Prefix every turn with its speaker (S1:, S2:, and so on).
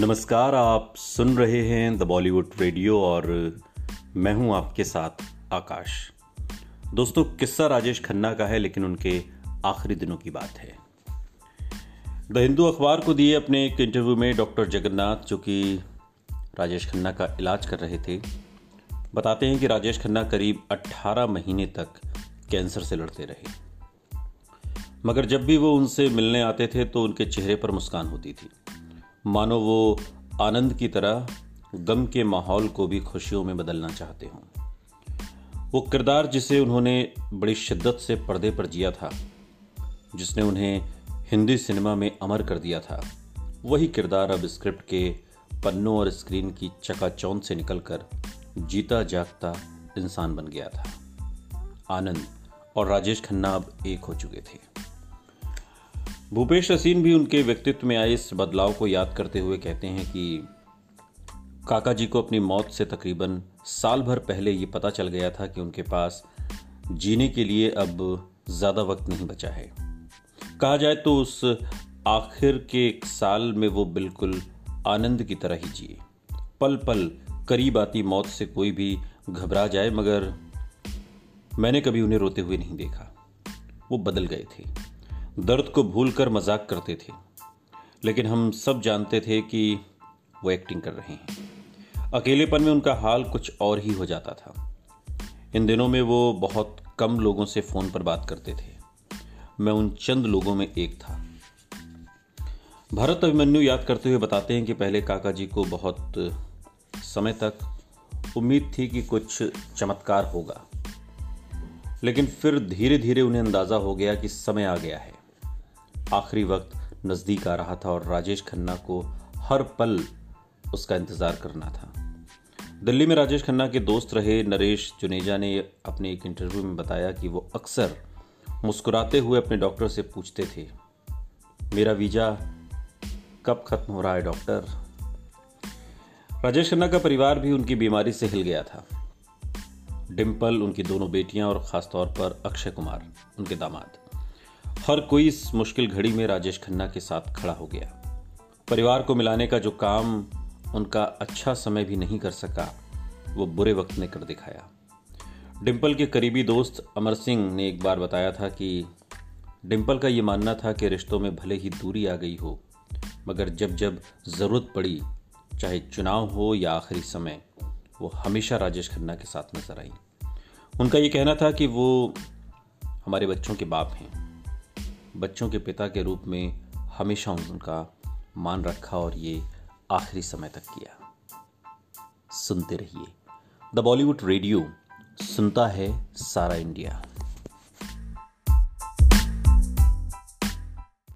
S1: नमस्कार, आप सुन रहे हैं द बॉलीवुड रेडियो और मैं हूँ आपके साथ आकाश। दोस्तों, किस्सा राजेश खन्ना का है, लेकिन उनके आखिरी दिनों की बात है। द हिंदू अखबार को दिए अपने एक इंटरव्यू में डॉक्टर जगन्नाथ, जो कि राजेश खन्ना का इलाज कर रहे थे, बताते हैं कि राजेश खन्ना करीब 18 महीने तक कैंसर से लड़ते रहे। मगर जब भी वो उनसे मिलने आते थे तो उनके चेहरे पर मुस्कान होती थी। मानो वो आनंद की तरह गम के माहौल को भी खुशियों में बदलना चाहते हों। वो किरदार जिसे उन्होंने बड़ी शिद्दत से पर्दे पर जिया था, जिसने उन्हें हिंदी सिनेमा में अमर कर दिया था, वही किरदार अब स्क्रिप्ट के पन्नों और स्क्रीन की चकाचौंध से निकलकर जीता जागता इंसान बन गया था। आनंद और राजेश खन्ना अब एक हो चुके थे। भूपेश रसीन भी उनके व्यक्तित्व में आए इस बदलाव को याद करते हुए कहते हैं कि काका जी को अपनी मौत से तकरीबन साल भर पहले ये पता चल गया था कि उनके पास जीने के लिए अब ज़्यादा वक्त नहीं बचा है। कहा जाए तो उस आखिर के एक साल में वो बिल्कुल आनंद की तरह ही जिए। पल पल करीब आती मौत से कोई भी घबरा जाए, मगर मैंने कभी उन्हें रोते हुए नहीं देखा। वो बदल गए थे। दर्द को भूलकर मज़ाक करते थे। लेकिन हम सब जानते थे कि वो एक्टिंग कर रहे हैं। अकेलेपन में उनका हाल कुछ और ही हो जाता था। इन दिनों में वो बहुत कम लोगों से फ़ोन पर बात करते थे। मैं उन चंद लोगों में एक था। भरत अभिमन्यु याद करते हुए बताते हैं कि पहले काका जी को बहुत समय तक उम्मीद थी कि कुछ चमत्कार होगा। लेकिन फिर धीरे धीरे उन्हें अंदाज़ा हो गया कि समय आ गया है। आखिरी वक्त नज़दीक आ रहा था और राजेश खन्ना को हर पल उसका इंतज़ार करना था। दिल्ली में राजेश खन्ना के दोस्त रहे नरेश जुनेजा ने अपने एक इंटरव्यू में बताया कि वो अक्सर मुस्कुराते हुए अपने डॉक्टर से पूछते थे, मेरा वीज़ा कब खत्म हो रहा है, डॉक्टर? राजेश खन्ना का परिवार भी उनकी बीमारी से हिल गया था। डिम्पल उनकी दोनों बेटियाँ और ख़ासतौर पर अक्षय कुमार, उनके दामाद। हर कोई इस मुश्किल घड़ी में राजेश खन्ना के साथ खड़ा हो गया। परिवार को मिलाने का जो काम उनका अच्छा समय भी नहीं कर सका, वो बुरे वक्त ने कर दिखाया। डिम्पल के करीबी दोस्त अमर सिंह ने एक बार बताया था कि डिम्पल का ये मानना था कि रिश्तों में भले ही दूरी आ गई हो, मगर जब जब ज़रूरत पड़ी, चाहे चुनाव हो या आखिरी समय, वो हमेशा राजेश खन्ना के साथ नज़र आई। उनका ये कहना था कि वो हमारे बच्चों के बाप हैं। बच्चों के पिता के रूप में हमेशा उनका मान रखा और ये आखिरी समय तक किया। सुनते रहिए। द बॉलीवुड रेडियो सुनता है सारा इंडिया।